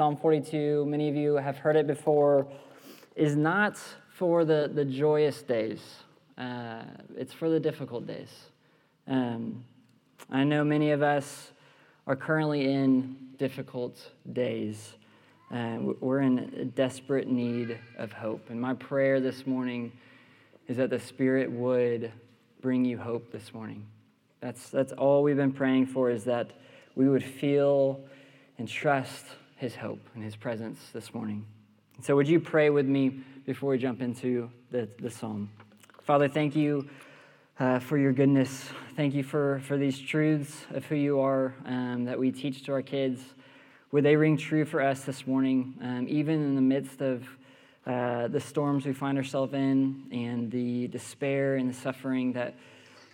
Psalm 42, many of you have heard it before, is not for the, the joyous days, uh, it's for the difficult days. Um, I know many of us are currently in difficult days. Uh, we're in desperate need of hope. And my prayer this morning is that the Spirit would bring you hope this morning. That's, that's all we've been praying for is that we would feel and trust his hope and his presence this morning. So, would you pray with me before we jump into the, the psalm? Father, thank you uh, for your goodness. Thank you for, for these truths of who you are um, that we teach to our kids. Would they ring true for us this morning, um, even in the midst of uh, the storms we find ourselves in and the despair and the suffering that,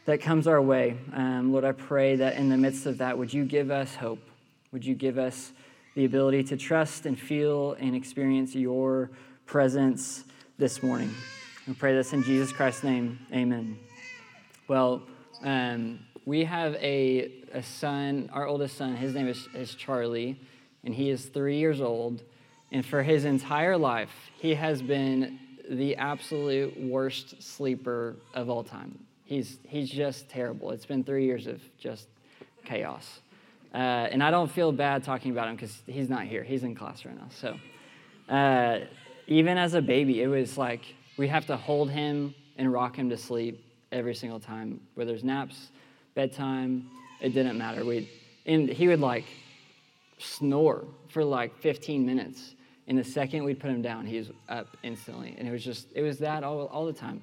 that comes our way? Um, Lord, I pray that in the midst of that, would you give us hope? Would you give us the ability to trust and feel and experience your presence this morning? We pray this in Jesus Christ's name. Amen. Well, um, we have a, a son, our oldest son, his name is, is Charlie, and he is three years old. And for his entire life, he has been the absolute worst sleeper of all time. He's, he's just terrible. It's been three years of just chaos. Uh, and I don't feel bad talking about him because he's not here. He's in class right now. So uh, even as a baby, it was like we have to hold him and rock him to sleep every single time, whether it's naps, bedtime, it didn't matter. We and he would like snore for like 15 minutes. And the second we'd put him down, he was up instantly. And it was just, it was that all, all the time.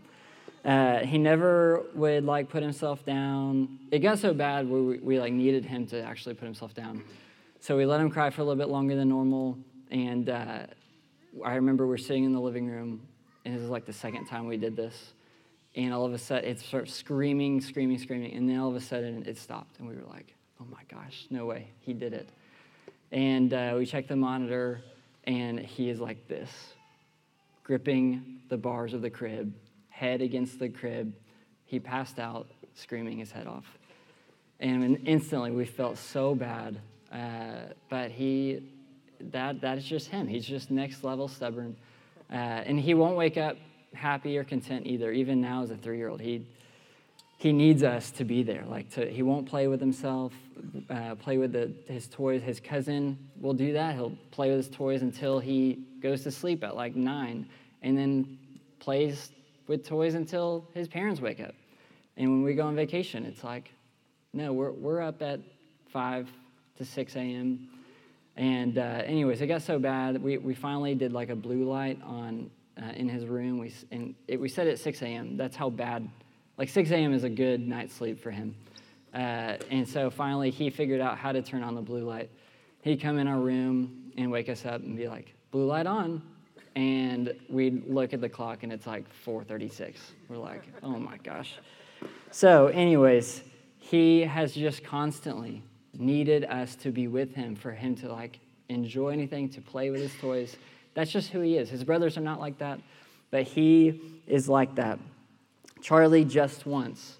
Uh, he never would like put himself down. It got so bad where we, we, like needed him to actually put himself down. So we let him cry for a little bit longer than normal. And uh, I remember we're sitting in the living room, and this is like the second time we did this. And all of a sudden, it started screaming, screaming, screaming. And then all of a sudden, it stopped. And we were like, oh my gosh, no way, he did it. And uh, we checked the monitor, and he is like this, gripping the bars of the crib head against the crib. He passed out, screaming his head off. And instantly we felt so bad. Uh, but he, that, that is just him. He's just next level stubborn. Uh, and he won't wake up happy or content either, even now as a three year old. He, he needs us to be there. Like to, he won't play with himself, uh, play with the, his toys. His cousin will do that. He'll play with his toys until he goes to sleep at like nine, and then plays with toys until his parents wake up. And when we go on vacation, it's like, no, we're, we're up at 5 to 6 a.m. And, uh, anyways, it got so bad, we, we finally did like a blue light on uh, in his room. We, and it, we set it at 6 a.m. That's how bad, like 6 a.m. is a good night's sleep for him. Uh, and so finally, he figured out how to turn on the blue light. He'd come in our room and wake us up and be like, blue light on and we'd look at the clock and it's like 4:36. We're like, "Oh my gosh." So, anyways, he has just constantly needed us to be with him for him to like enjoy anything, to play with his toys. That's just who he is. His brothers are not like that, but he is like that. Charlie just wants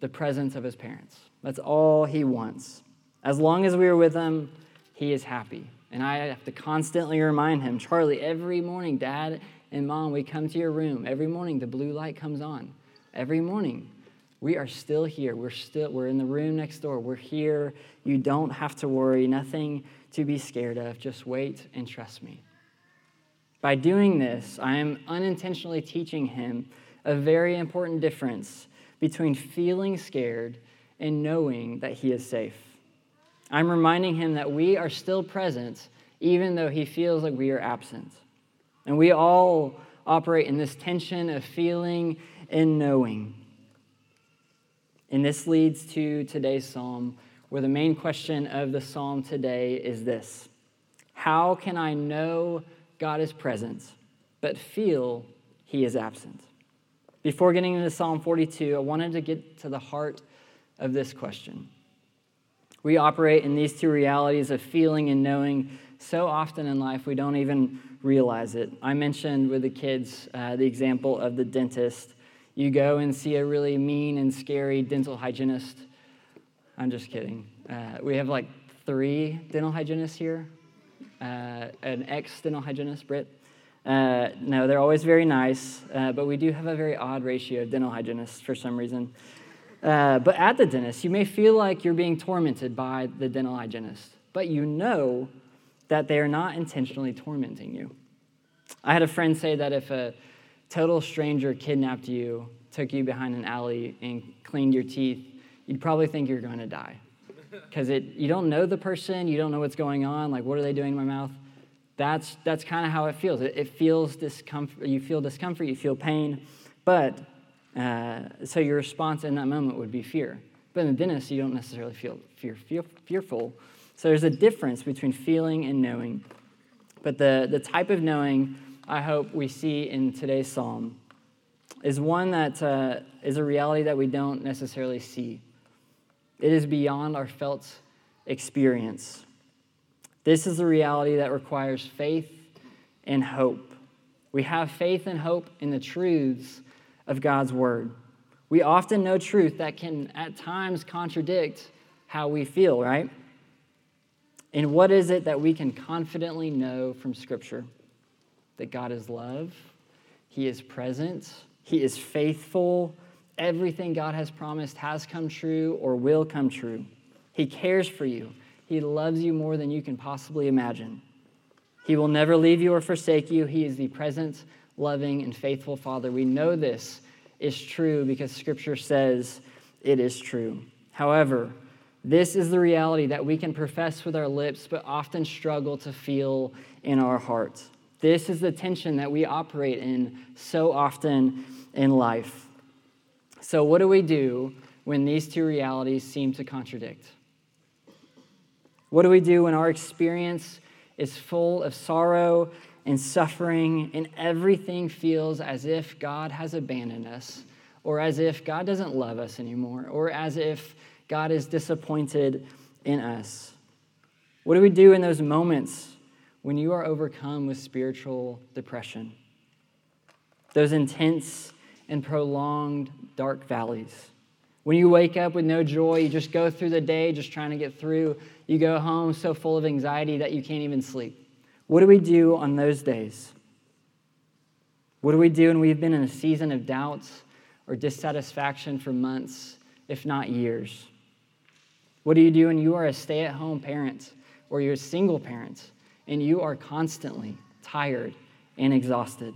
the presence of his parents. That's all he wants. As long as we are with him, he is happy. And I have to constantly remind him, Charlie, every morning, dad and mom, we come to your room. Every morning, the blue light comes on. Every morning, we are still here. We're still we're in the room next door. We're here. You don't have to worry. Nothing to be scared of. Just wait and trust me. By doing this, I am unintentionally teaching him a very important difference between feeling scared and knowing that he is safe. I'm reminding him that we are still present even though he feels like we are absent. And we all operate in this tension of feeling and knowing. And this leads to today's psalm, where the main question of the psalm today is this How can I know God is present, but feel he is absent? Before getting into Psalm 42, I wanted to get to the heart of this question. We operate in these two realities of feeling and knowing so often in life we don't even realize it. I mentioned with the kids uh, the example of the dentist. You go and see a really mean and scary dental hygienist. I'm just kidding. Uh, we have like three dental hygienists here. uh, an ex dental hygienist, Britt. Uh, no, they're always very nice, uh, but we do have a very odd ratio of dental hygienists for some reason. Uh, but at the dentist, you may feel like you're being tormented by the dental hygienist, but you know that they are not intentionally tormenting you. I had a friend say that if a total stranger kidnapped you, took you behind an alley, and cleaned your teeth, you'd probably think you're going to die. Because you don't know the person, you don't know what's going on, like, what are they doing in my mouth? That's, that's kind of how it feels. It, it, feels discomfort, you feel discomfort, you feel pain, but uh, so your response in that moment would be fear. But in the dentist, you don't necessarily feel fear, fear, fearful. So there's a difference between feeling and knowing. But the, the type of knowing I hope we see in today's psalm is one that uh, is a reality that we don't necessarily see. It is beyond our felt experience. This is a reality that requires faith and hope. We have faith and hope in the truths of God's word. We often know truth that can at times contradict how we feel, right? And what is it that we can confidently know from Scripture? That God is love, He is present, He is faithful. Everything God has promised has come true or will come true. He cares for you, He loves you more than you can possibly imagine. He will never leave you or forsake you. He is the present, loving, and faithful Father. We know this is true because Scripture says it is true. However, this is the reality that we can profess with our lips, but often struggle to feel in our hearts. This is the tension that we operate in so often in life. So, what do we do when these two realities seem to contradict? What do we do when our experience is full of sorrow and suffering and everything feels as if God has abandoned us, or as if God doesn't love us anymore, or as if God is disappointed in us. What do we do in those moments when you are overcome with spiritual depression? Those intense and prolonged dark valleys. When you wake up with no joy, you just go through the day just trying to get through. You go home so full of anxiety that you can't even sleep. What do we do on those days? What do we do when we've been in a season of doubts or dissatisfaction for months, if not years? What do you do when you are a stay at home parent or you're a single parent and you are constantly tired and exhausted?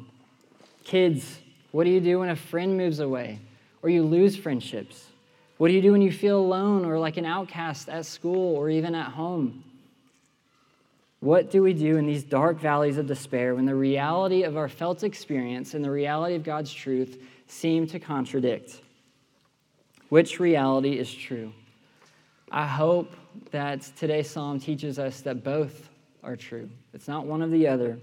Kids, what do you do when a friend moves away or you lose friendships? What do you do when you feel alone or like an outcast at school or even at home? What do we do in these dark valleys of despair when the reality of our felt experience and the reality of God's truth seem to contradict? Which reality is true? I hope that today's psalm teaches us that both are true. It's not one of the other.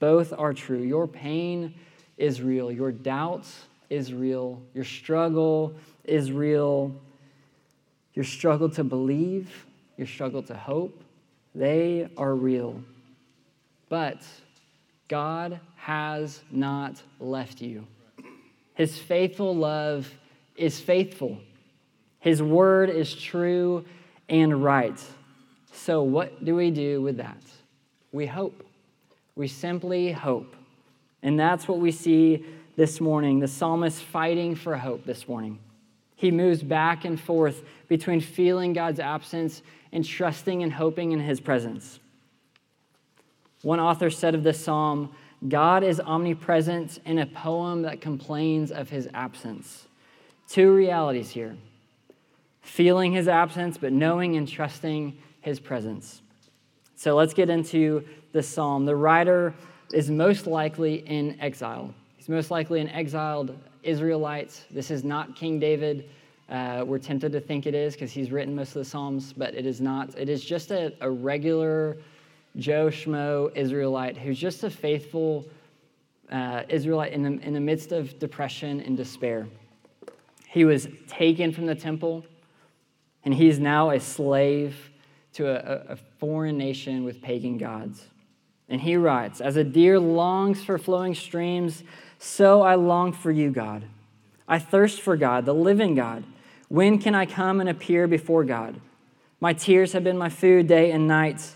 Both are true. Your pain is real. Your doubts is real. Your struggle is real. Your struggle to believe, your struggle to hope, they are real. But God has not left you. His faithful love is faithful. His word is true and right. So, what do we do with that? We hope. We simply hope. And that's what we see this morning the psalmist fighting for hope this morning. He moves back and forth between feeling God's absence and trusting and hoping in his presence. One author said of this psalm God is omnipresent in a poem that complains of his absence. Two realities here feeling his absence, but knowing and trusting his presence. So let's get into the psalm. The writer is most likely in exile. He's most likely an exiled Israelite. This is not King David. Uh, we're tempted to think it is because he's written most of the Psalms, but it is not. It is just a, a regular Joe Schmo Israelite who's just a faithful uh, Israelite in the, in the midst of depression and despair. He was taken from the temple and he's now a slave to a, a foreign nation with pagan gods. And he writes, As a deer longs for flowing streams, so I long for you, God. I thirst for God, the living God. When can I come and appear before God? My tears have been my food day and night.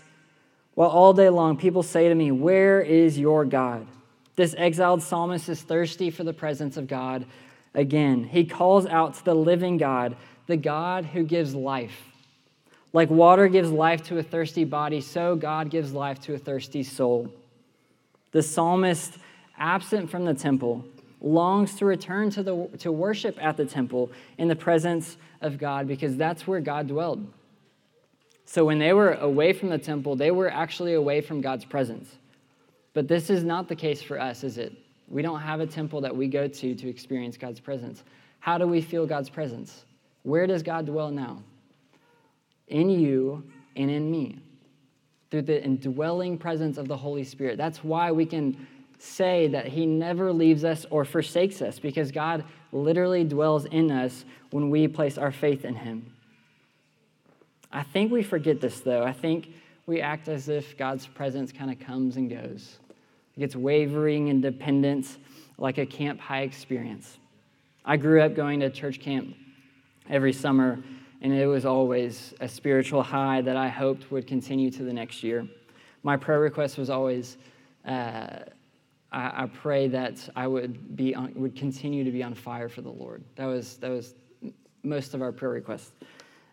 While all day long people say to me, Where is your God? This exiled psalmist is thirsty for the presence of God again. He calls out to the living God, the God who gives life. Like water gives life to a thirsty body, so God gives life to a thirsty soul. The psalmist, absent from the temple, longs to return to, the, to worship at the temple in the presence of God because that's where God dwelled. So when they were away from the temple, they were actually away from God's presence. But this is not the case for us, is it? We don't have a temple that we go to to experience God's presence. How do we feel God's presence? Where does God dwell now? In you and in me, through the indwelling presence of the Holy Spirit. That's why we can say that He never leaves us or forsakes us, because God literally dwells in us when we place our faith in Him. I think we forget this, though. I think we act as if God's presence kind of comes and goes. It gets wavering and dependent, like a camp high experience. I grew up going to church camp every summer, and it was always a spiritual high that I hoped would continue to the next year. My prayer request was always, uh, I, I, pray that I would be on, would continue to be on fire for the Lord. That was that was most of our prayer requests.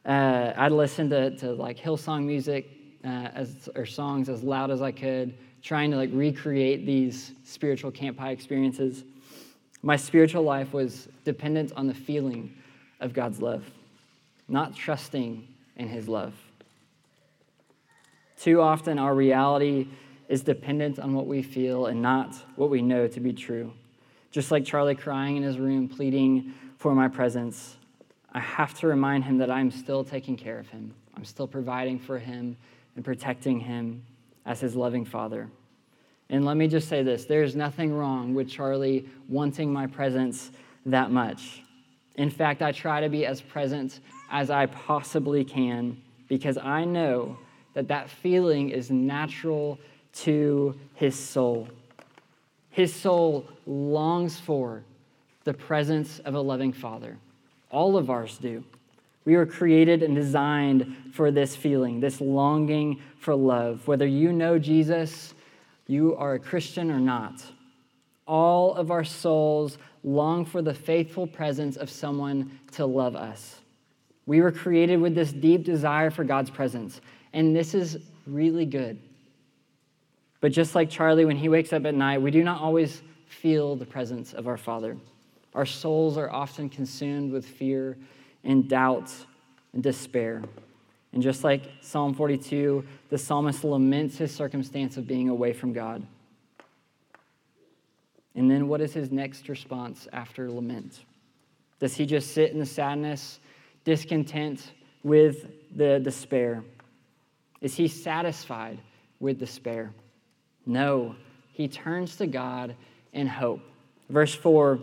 Uh, I'd listen to, to like Hillsong music uh, as, or songs as loud as I could, trying to like recreate these spiritual camp high experiences. My spiritual life was dependent on the feeling of God's love, not trusting in His love. Too often, our reality is dependent on what we feel and not what we know to be true. Just like Charlie crying in his room, pleading for my presence, I have to remind him that I'm still taking care of him. I'm still providing for him and protecting him as his loving father. And let me just say this there's nothing wrong with Charlie wanting my presence that much. In fact, I try to be as present as I possibly can because I know that that feeling is natural to his soul. His soul longs for the presence of a loving father. All of ours do. We were created and designed for this feeling, this longing for love. Whether you know Jesus, you are a Christian or not, all of our souls long for the faithful presence of someone to love us. We were created with this deep desire for God's presence, and this is really good. But just like Charlie, when he wakes up at night, we do not always feel the presence of our Father. Our souls are often consumed with fear and doubt and despair. And just like Psalm 42, the psalmist laments his circumstance of being away from God. And then what is his next response after lament? Does he just sit in the sadness, discontent with the despair? Is he satisfied with despair? No, he turns to God in hope. Verse 4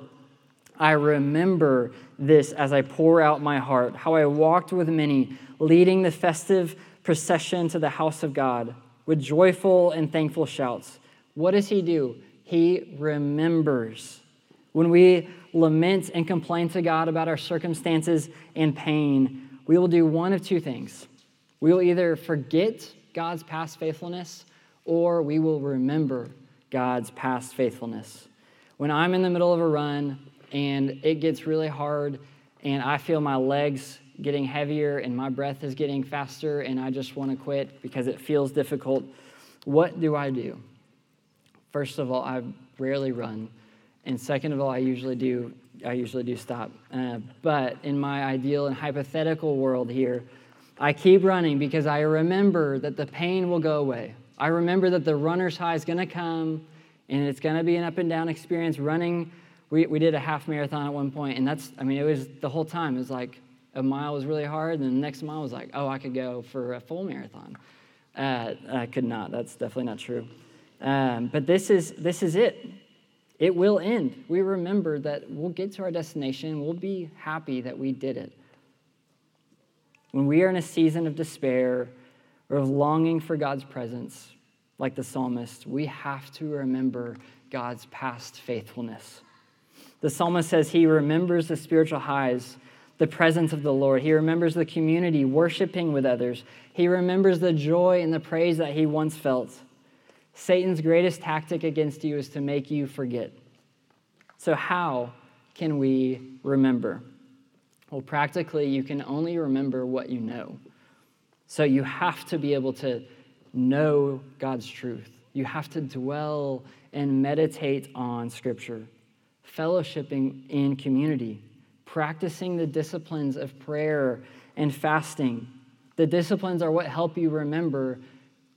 I remember this as I pour out my heart, how I walked with many, leading the festive procession to the house of God with joyful and thankful shouts. What does he do? He remembers. When we lament and complain to God about our circumstances and pain, we will do one of two things. We will either forget God's past faithfulness or we will remember God's past faithfulness. When I'm in the middle of a run and it gets really hard and I feel my legs getting heavier and my breath is getting faster and I just want to quit because it feels difficult, what do I do? First of all, I rarely run. And second of all, I usually do I usually do stop. Uh, but in my ideal and hypothetical world here, I keep running because I remember that the pain will go away. I remember that the runner's high is going to come and it's going to be an up and down experience running we, we did a half marathon at one point, and that's, I mean, it was the whole time. It was like a mile was really hard, and the next mile was like, oh, I could go for a full marathon. Uh, I could not. That's definitely not true. Um, but this is, this is it. It will end. We remember that we'll get to our destination. We'll be happy that we did it. When we are in a season of despair or of longing for God's presence, like the psalmist, we have to remember God's past faithfulness. The psalmist says he remembers the spiritual highs the presence of the Lord. He remembers the community, worshiping with others. He remembers the joy and the praise that he once felt. Satan's greatest tactic against you is to make you forget. So, how can we remember? Well, practically, you can only remember what you know. So, you have to be able to know God's truth. You have to dwell and meditate on Scripture, fellowshipping in community, practicing the disciplines of prayer and fasting. The disciplines are what help you remember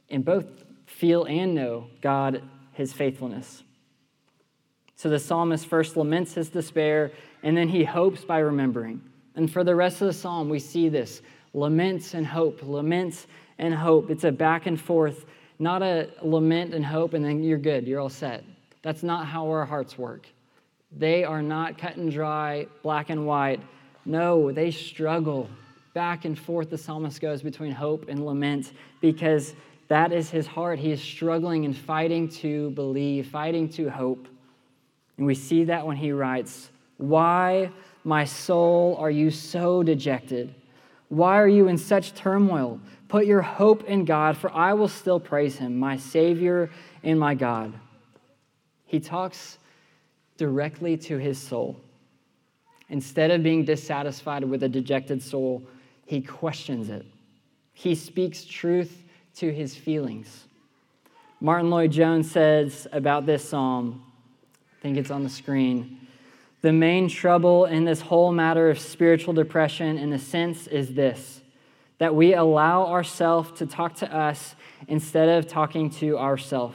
and both feel and know God, His faithfulness. So the psalmist first laments his despair, and then he hopes by remembering. And for the rest of the psalm, we see this laments and hope, laments and hope. It's a back and forth, not a lament and hope, and then you're good, you're all set. That's not how our hearts work. They are not cut and dry, black and white. No, they struggle. Back and forth, the psalmist goes between hope and lament because that is his heart. He is struggling and fighting to believe, fighting to hope. And we see that when he writes, Why, my soul, are you so dejected? Why are you in such turmoil? Put your hope in God, for I will still praise him, my Savior and my God. He talks directly to his soul. Instead of being dissatisfied with a dejected soul, he questions it. He speaks truth to his feelings. Martyn Lloyd-Jones says about this psalm I think it's on the screen. The main trouble in this whole matter of spiritual depression, in a sense, is this that we allow ourselves to talk to us instead of talking to ourself.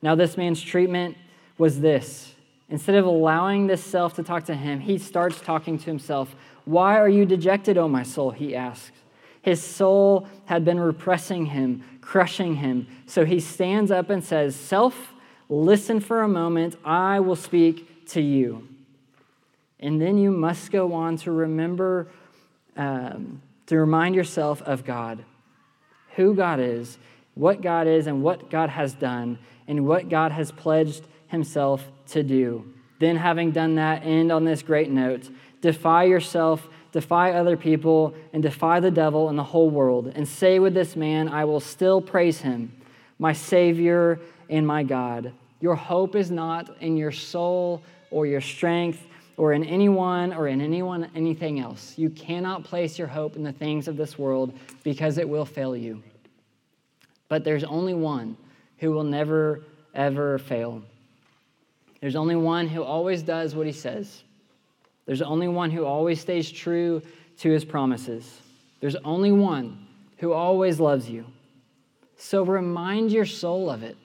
Now, this man's treatment was this. Instead of allowing this self to talk to him, he starts talking to himself. Why are you dejected, O my soul? He asks. His soul had been repressing him, crushing him. So he stands up and says, Self, Listen for a moment, I will speak to you. And then you must go on to remember, um, to remind yourself of God, who God is, what God is, and what God has done, and what God has pledged himself to do. Then, having done that, end on this great note defy yourself, defy other people, and defy the devil and the whole world. And say with this man, I will still praise him, my Savior and my God. Your hope is not in your soul or your strength or in anyone or in anyone anything else. You cannot place your hope in the things of this world because it will fail you. But there's only one who will never ever fail. There's only one who always does what he says. There's only one who always stays true to his promises. There's only one who always loves you. So remind your soul of it.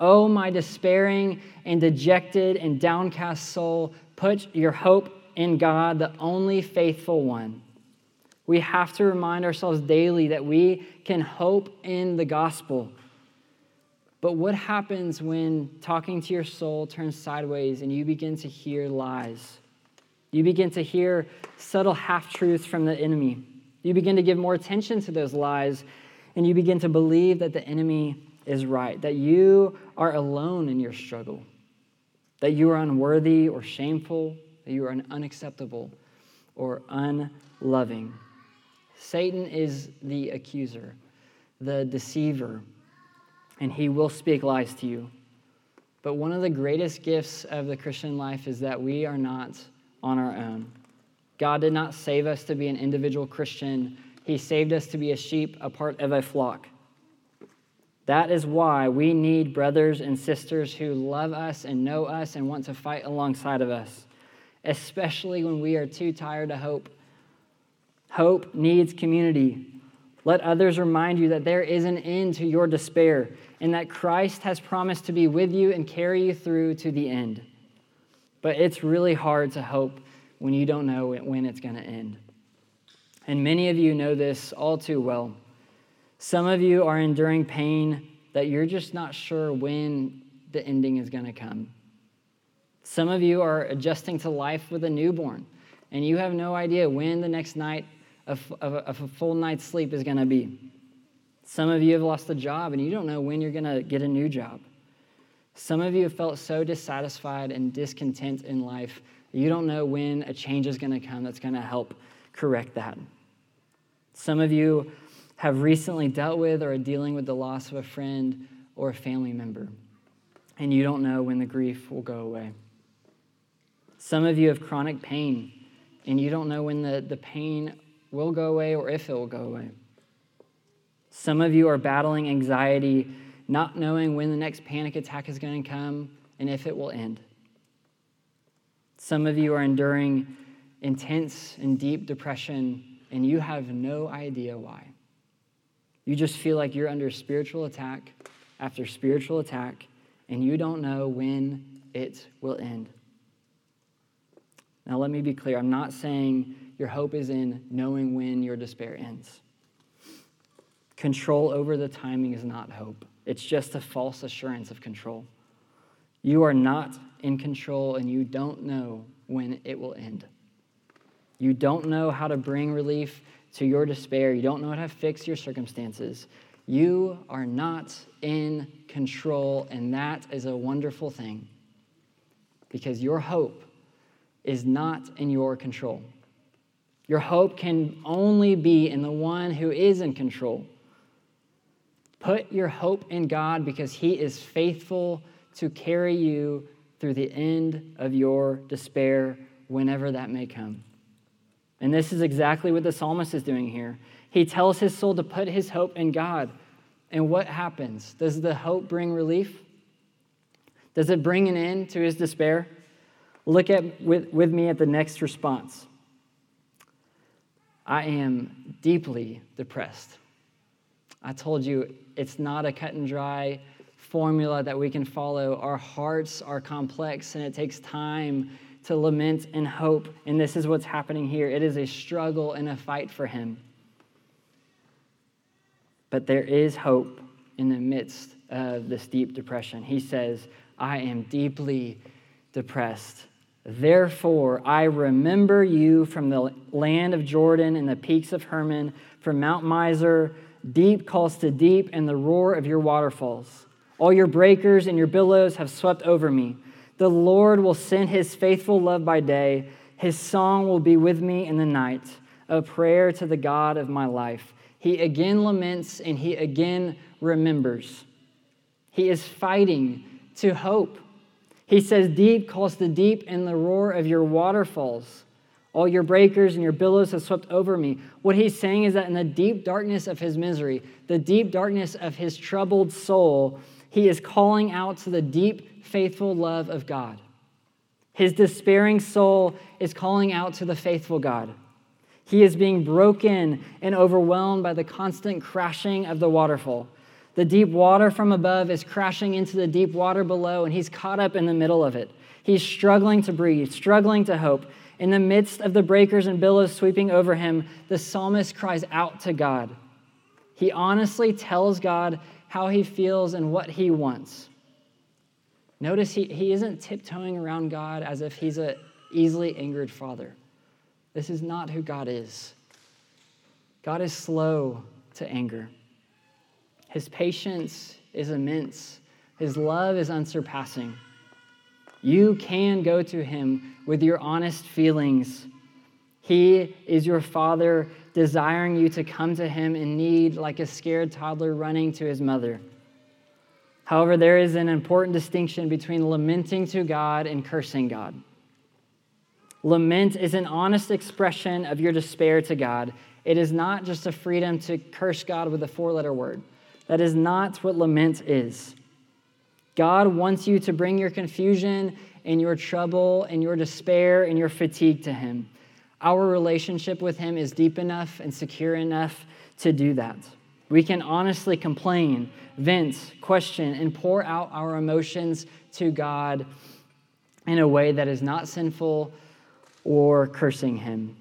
Oh, my despairing and dejected and downcast soul, put your hope in God, the only faithful one. We have to remind ourselves daily that we can hope in the gospel. But what happens when talking to your soul turns sideways and you begin to hear lies? You begin to hear subtle half truths from the enemy. You begin to give more attention to those lies, and you begin to believe that the enemy is right, that you are alone in your struggle, that you are unworthy or shameful, that you are unacceptable or unloving. Satan is the accuser, the deceiver, and he will speak lies to you. But one of the greatest gifts of the Christian life is that we are not on our own. God did not save us to be an individual Christian, He saved us to be a sheep, a part of a flock. That is why we need brothers and sisters who love us and know us and want to fight alongside of us, especially when we are too tired to hope. Hope needs community. Let others remind you that there is an end to your despair and that Christ has promised to be with you and carry you through to the end. But it's really hard to hope when you don't know when it's going to end. And many of you know this all too well. Some of you are enduring pain that you're just not sure when the ending is going to come. Some of you are adjusting to life with a newborn, and you have no idea when the next night of, of, of a full night's sleep is going to be. Some of you have lost a job, and you don't know when you're going to get a new job. Some of you have felt so dissatisfied and discontent in life, you don't know when a change is going to come that's going to help correct that. Some of you have recently dealt with or are dealing with the loss of a friend or a family member, and you don't know when the grief will go away. Some of you have chronic pain, and you don't know when the, the pain will go away or if it will go away. Some of you are battling anxiety, not knowing when the next panic attack is going to come and if it will end. Some of you are enduring intense and deep depression, and you have no idea why. You just feel like you're under spiritual attack after spiritual attack, and you don't know when it will end. Now, let me be clear. I'm not saying your hope is in knowing when your despair ends. Control over the timing is not hope, it's just a false assurance of control. You are not in control, and you don't know when it will end. You don't know how to bring relief to your despair. You don't know how to fix your circumstances. You are not in control, and that is a wonderful thing because your hope is not in your control. Your hope can only be in the one who is in control. Put your hope in God because he is faithful to carry you through the end of your despair whenever that may come. And this is exactly what the psalmist is doing here. He tells his soul to put his hope in God. And what happens? Does the hope bring relief? Does it bring an end to his despair? Look at with, with me at the next response. I am deeply depressed. I told you it's not a cut and dry formula that we can follow. Our hearts are complex and it takes time to lament and hope. And this is what's happening here it is a struggle and a fight for him. But there is hope in the midst of this deep depression. He says, I am deeply depressed. Therefore, I remember you from the land of Jordan and the peaks of Hermon, from Mount Mizar. Deep calls to deep, and the roar of your waterfalls. All your breakers and your billows have swept over me. The Lord will send his faithful love by day. His song will be with me in the night, a prayer to the God of my life. He again laments and he again remembers. He is fighting to hope. He says, Deep calls to deep, and the roar of your waterfalls. All your breakers and your billows have swept over me. What he's saying is that in the deep darkness of his misery, the deep darkness of his troubled soul, he is calling out to the deep faithful love of God. His despairing soul is calling out to the faithful God. He is being broken and overwhelmed by the constant crashing of the waterfall. The deep water from above is crashing into the deep water below, and he's caught up in the middle of it. He's struggling to breathe, struggling to hope. In the midst of the breakers and billows sweeping over him, the psalmist cries out to God. He honestly tells God how he feels and what he wants. Notice he, he isn't tiptoeing around God as if he's an easily angered father. This is not who God is. God is slow to anger. His patience is immense. His love is unsurpassing. You can go to him with your honest feelings. He is your father, desiring you to come to him in need like a scared toddler running to his mother. However, there is an important distinction between lamenting to God and cursing God. Lament is an honest expression of your despair to God. It is not just a freedom to curse God with a four letter word. That is not what lament is. God wants you to bring your confusion and your trouble and your despair and your fatigue to Him. Our relationship with Him is deep enough and secure enough to do that. We can honestly complain, vent, question, and pour out our emotions to God in a way that is not sinful or cursing Him.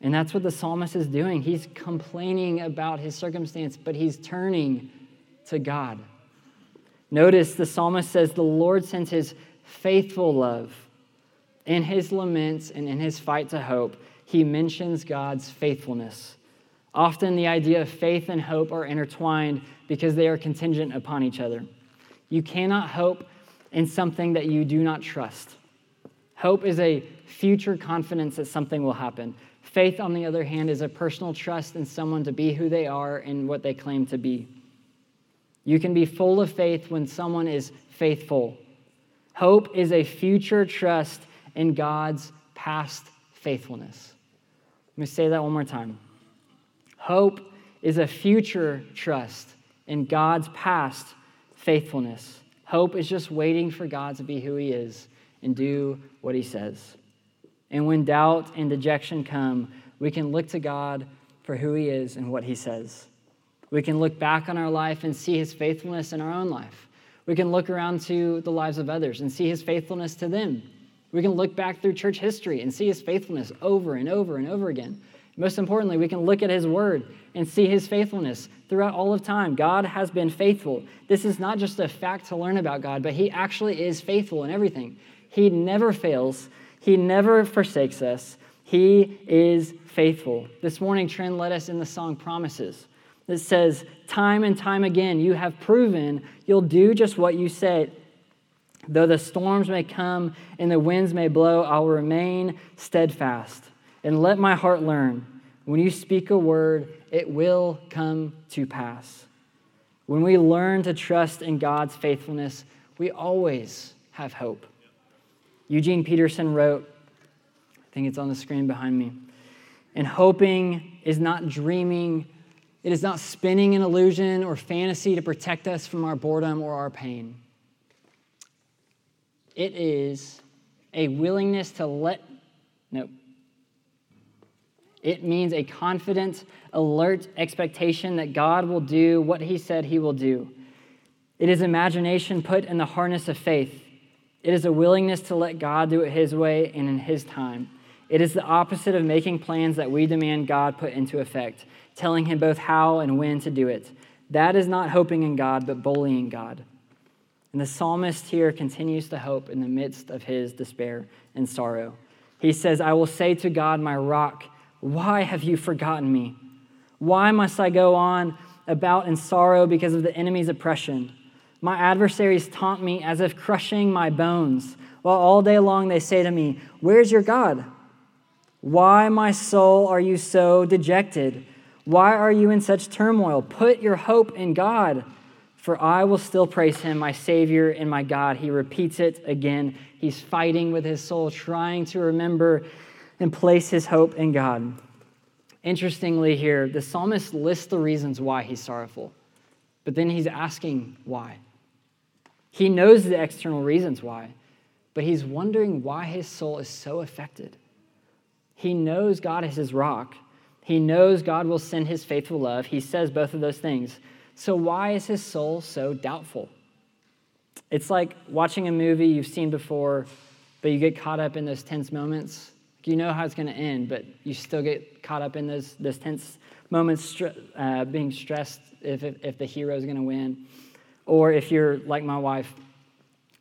And that's what the psalmist is doing. He's complaining about his circumstance, but he's turning to God. Notice the psalmist says, The Lord sends his faithful love. In his laments and in his fight to hope, he mentions God's faithfulness. Often the idea of faith and hope are intertwined because they are contingent upon each other. You cannot hope in something that you do not trust. Hope is a future confidence that something will happen. Faith, on the other hand, is a personal trust in someone to be who they are and what they claim to be. You can be full of faith when someone is faithful. Hope is a future trust in God's past faithfulness. Let me say that one more time. Hope is a future trust in God's past faithfulness. Hope is just waiting for God to be who He is and do what He says. And when doubt and dejection come, we can look to God for who He is and what He says. We can look back on our life and see His faithfulness in our own life. We can look around to the lives of others and see His faithfulness to them. We can look back through church history and see His faithfulness over and over and over again. Most importantly, we can look at His Word and see His faithfulness throughout all of time. God has been faithful. This is not just a fact to learn about God, but He actually is faithful in everything. He never fails, he never forsakes us. He is faithful. This morning, Trent led us in the song Promises. It says, Time and time again, you have proven you'll do just what you said. Though the storms may come and the winds may blow, I'll remain steadfast. And let my heart learn when you speak a word, it will come to pass. When we learn to trust in God's faithfulness, we always have hope. Eugene Peterson wrote, I think it's on the screen behind me, and hoping is not dreaming, it is not spinning an illusion or fantasy to protect us from our boredom or our pain. It is a willingness to let, no, it means a confident, alert expectation that God will do what he said he will do. It is imagination put in the harness of faith. It is a willingness to let God do it His way and in His time. It is the opposite of making plans that we demand God put into effect, telling Him both how and when to do it. That is not hoping in God, but bullying God. And the psalmist here continues to hope in the midst of his despair and sorrow. He says, I will say to God, my rock, why have you forgotten me? Why must I go on about in sorrow because of the enemy's oppression? My adversaries taunt me as if crushing my bones, while all day long they say to me, Where's your God? Why, my soul, are you so dejected? Why are you in such turmoil? Put your hope in God, for I will still praise him, my Savior and my God. He repeats it again. He's fighting with his soul, trying to remember and place his hope in God. Interestingly, here, the psalmist lists the reasons why he's sorrowful, but then he's asking why. He knows the external reasons why, but he's wondering why his soul is so affected. He knows God is his rock. He knows God will send his faithful love. He says both of those things. So, why is his soul so doubtful? It's like watching a movie you've seen before, but you get caught up in those tense moments. You know how it's going to end, but you still get caught up in those, those tense moments, uh, being stressed if, if, if the hero is going to win. Or if you're like my wife,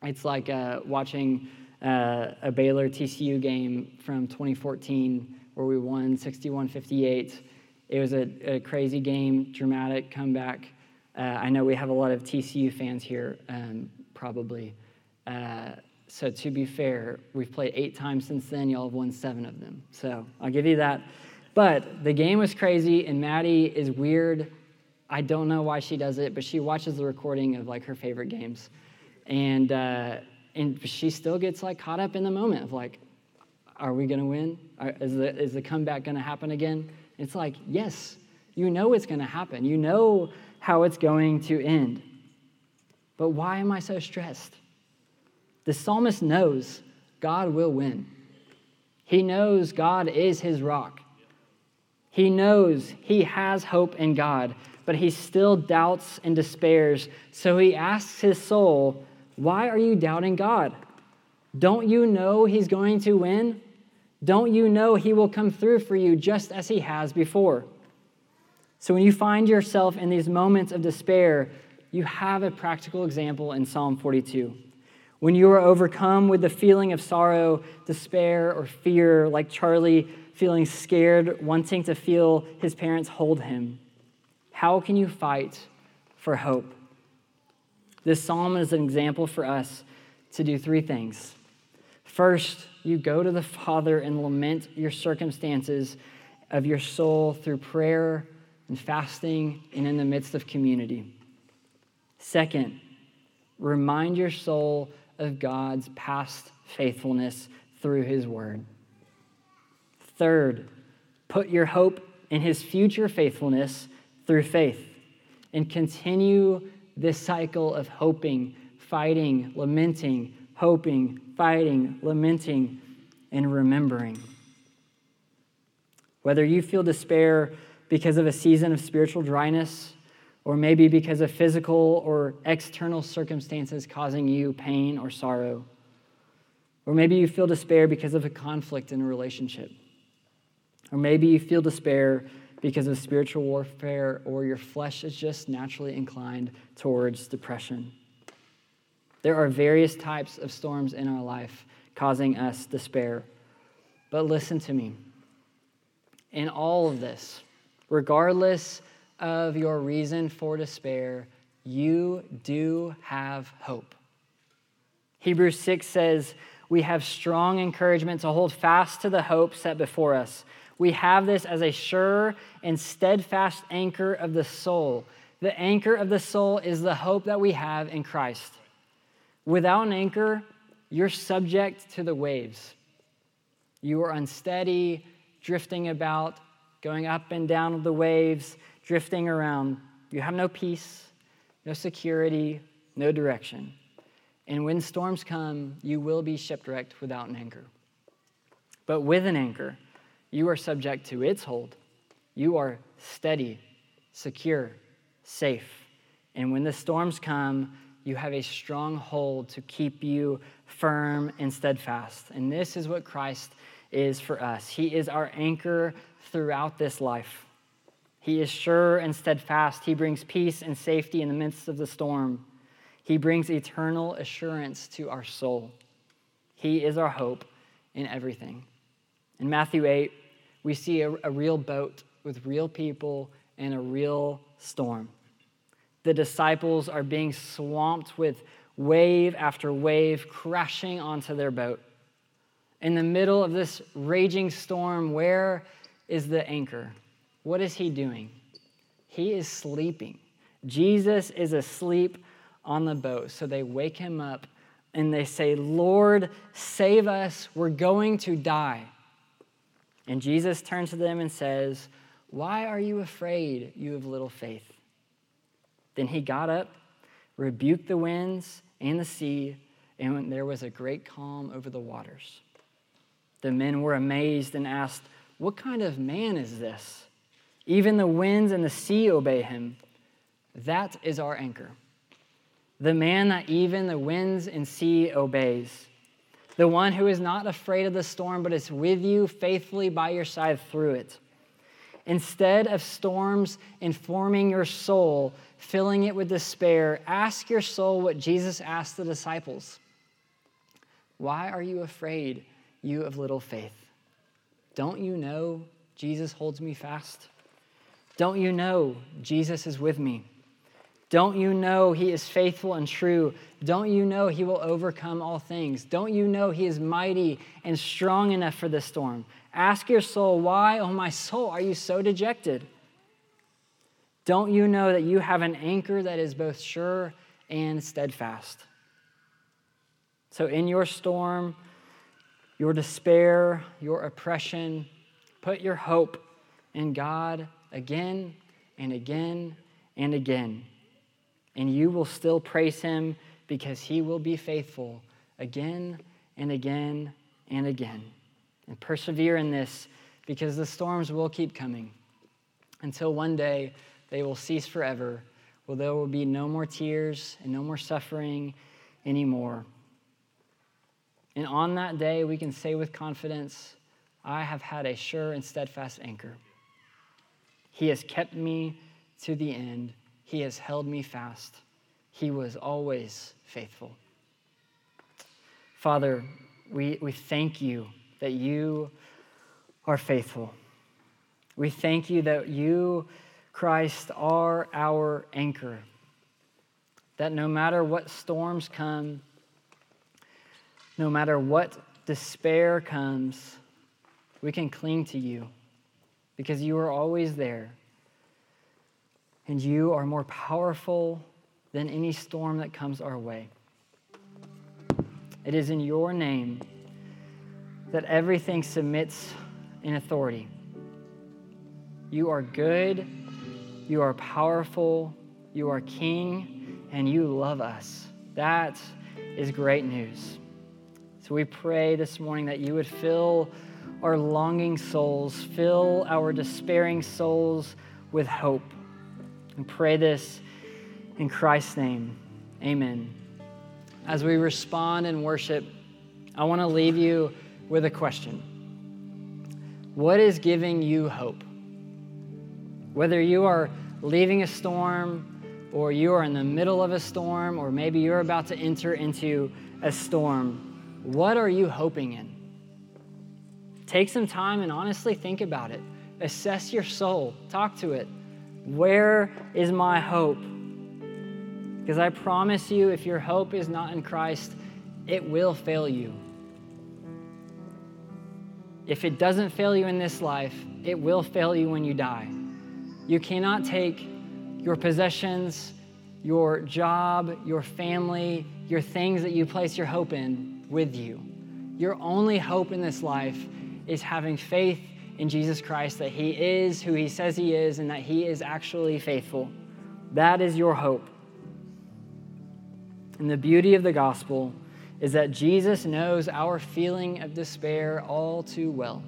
it's like uh, watching uh, a Baylor TCU game from 2014 where we won 61 58. It was a, a, crazy game, dramatic comeback. Uh, I know we have a lot of TCU fans here, um, probably. Uh, so, to be fair, we've played eight times since then. Y'all have won seven of them. So, I'll give you that. But the game was crazy, and Maddie is weird I don't know why she does it, but she watches the recording of like her favorite games, and uh, and she still gets like caught up in the moment of like, are we gonna win? Is the is the comeback gonna happen again? It's like yes, you know it's gonna happen. You know how it's going to end. But why am I so stressed? The psalmist knows God will win. He knows God is his rock. He knows he has hope in God but he still doubts and despairs. So he asks his soul, Why are you doubting God? Don't you know he's going to win? Don't you know he will come through for you just as he has before? So when you find yourself in these moments of despair, you have a practical example in Psalm 42. When you are overcome with the feeling of sorrow, despair, or fear, like Charlie feeling scared, wanting to feel his parents hold him, how can you fight for hope? This psalm is an example for us to do three things. First, you go to the Father and lament your circumstances of your soul through prayer and fasting and in the midst of community. Second, remind your soul of God's past faithfulness through his word. Third, put your hope in his future faithfulness through faith and continue this cycle of hoping, fighting, lamenting, hoping, fighting, lamenting, and remembering. Whether you feel despair because of a season of spiritual dryness, or maybe because of physical or external circumstances causing you pain or sorrow, or maybe you feel despair because of a conflict in a relationship, or maybe you feel despair because of spiritual warfare, or your flesh is just naturally inclined towards depression. There are various types of storms in our life causing us despair. But listen to me. In all of this, regardless of your reason for despair, you do have hope. Hebrews 6 says, We have strong encouragement to hold fast to the hope set before us. We have this as a sure and steadfast anchor of the soul. The anchor of the soul is the hope that we have in Christ. Without an anchor, you're subject to the waves. You are unsteady, drifting about, going up and down the waves, drifting around. You have no peace, no security, no direction. And when storms come, you will be shipwrecked without an anchor. But with an anchor, you are subject to its hold. You are steady, secure, safe. And when the storms come, you have a strong hold to keep you firm and steadfast. And this is what Christ is for us. He is our anchor throughout this life. He is sure and steadfast. He brings peace and safety in the midst of the storm. He brings eternal assurance to our soul. He is our hope in everything. In Matthew 8, we see a, a real boat with real people and a real storm the disciples are being swamped with wave after wave crashing onto their boat. In the middle of this raging storm, where is the anchor? What is he doing? He is sleeping. Jesus is asleep on the boat. So they wake him up and they say, Lord, save us. We're going to die. And Jesus turns to them and says, Why are you afraid, you have little faith? Then he got up, rebuked the winds and the sea, and there was a great calm over the waters. The men were amazed and asked, What kind of man is this? Even the winds and the sea obey him. That is our anchor. The man that even the winds and sea obeys. The one who is not afraid of the storm, but is with you faithfully by your side through it. Instead of storms informing your soul, filling it with despair, ask your soul what Jesus asked the disciples Why are you afraid, you of little faith? Don't you know Jesus holds me fast? Don't you know Jesus is with me? Don't you know he is faithful and true? Don't you know he will overcome all things? Don't you know he is mighty and strong enough for this storm? Ask your soul, why, oh my soul, are you so dejected? Don't you know that you have an anchor that is both sure and steadfast? So, in your storm, your despair, your oppression, put your hope in God again and again and again. And you will still praise Him because He will be faithful again and again and again. And persevere in this because the storms will keep coming until one day they will cease forever, where there will be no more tears and no more suffering anymore. And on that day, we can say with confidence, I have had a sure and steadfast anchor. He has kept me to the end, He has held me fast. He was always faithful. Father, we, we thank you that you are faithful. We thank you that you Christ are our anchor. That no matter what storms come, No matter what despair comes, we can cling to you because you are always there. And you are more powerful than any storm that comes our way. It is in your name that everything submits in authority. You are good, you are powerful, you are king, and you love us. That is great news. So we pray this morning that you would fill our longing souls, fill our despairing souls with hope. And pray this in Christ's name. Amen. As we respond and worship, I want to leave you with a question What is giving you hope? Whether you are leaving a storm, or you are in the middle of a storm, or maybe you're about to enter into a storm, what are you hoping in? Take some time and honestly think about it. Assess your soul, talk to it. Where is my hope? Because I promise you, if your hope is not in Christ, it will fail you. If it doesn't fail you in this life, it will fail you when you die. You cannot take your possessions, your job, your family, your things that you place your hope in with you. Your only hope in this life is having faith in Jesus Christ that He is who He says He is and that He is actually faithful. That is your hope. And the beauty of the gospel is that Jesus knows our feeling of despair all too well.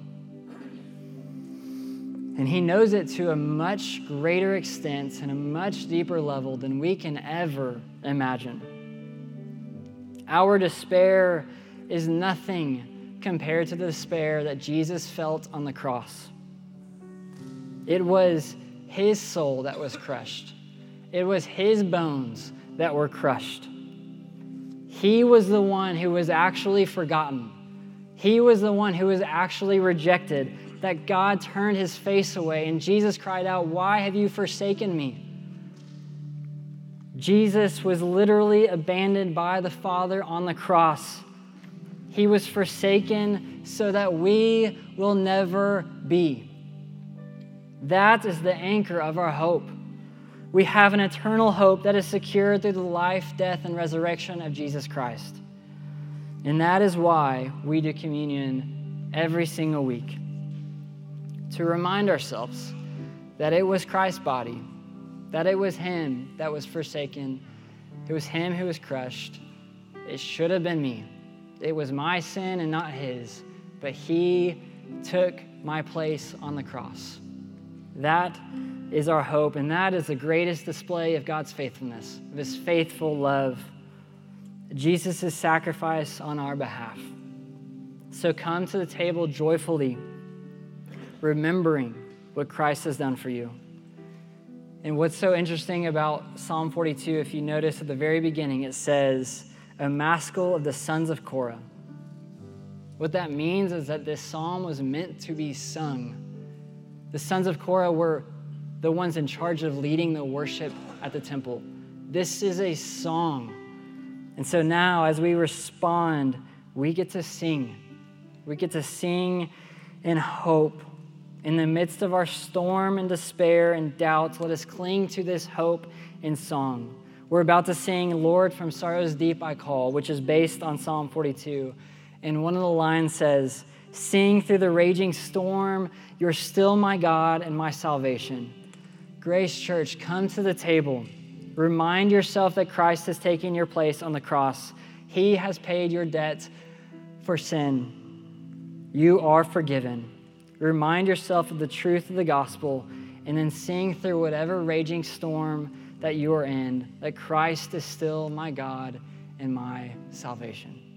And He knows it to a much greater extent and a much deeper level than we can ever imagine. Our despair is nothing compared to the despair that Jesus felt on the cross. It was his soul that was crushed, it was his bones that were crushed. He was the one who was actually forgotten. He was the one who was actually rejected, that God turned his face away, and Jesus cried out, Why have you forsaken me? Jesus was literally abandoned by the Father on the cross. He was forsaken so that we will never be. That is the anchor of our hope. We have an eternal hope that is secured through the life, death, and resurrection of Jesus Christ. And that is why we do communion every single week to remind ourselves that it was Christ's body, that it was Him that was forsaken, it was Him who was crushed. It should have been me. It was my sin and not his, but he took my place on the cross. That is our hope, and that is the greatest display of God's faithfulness, of his faithful love, Jesus' sacrifice on our behalf. So come to the table joyfully, remembering what Christ has done for you. And what's so interesting about Psalm 42, if you notice at the very beginning, it says, a maskil of the sons of Korah. What that means is that this psalm was meant to be sung. The sons of Korah were the ones in charge of leading the worship at the temple. This is a song. And so now, as we respond, we get to sing. We get to sing in hope. In the midst of our storm and despair and doubt, let us cling to this hope in song. We're about to sing, Lord, from sorrow's deep I call, which is based on Psalm 42. And one of the lines says, Sing through the raging storm, you're still my God and my salvation. Grace Church, come to the table. Remind yourself that Christ has taken your place on the cross. He has paid your debt for sin. You are forgiven. Remind yourself of the truth of the gospel and then sing through whatever raging storm that you are in, that Christ is still my God and my salvation.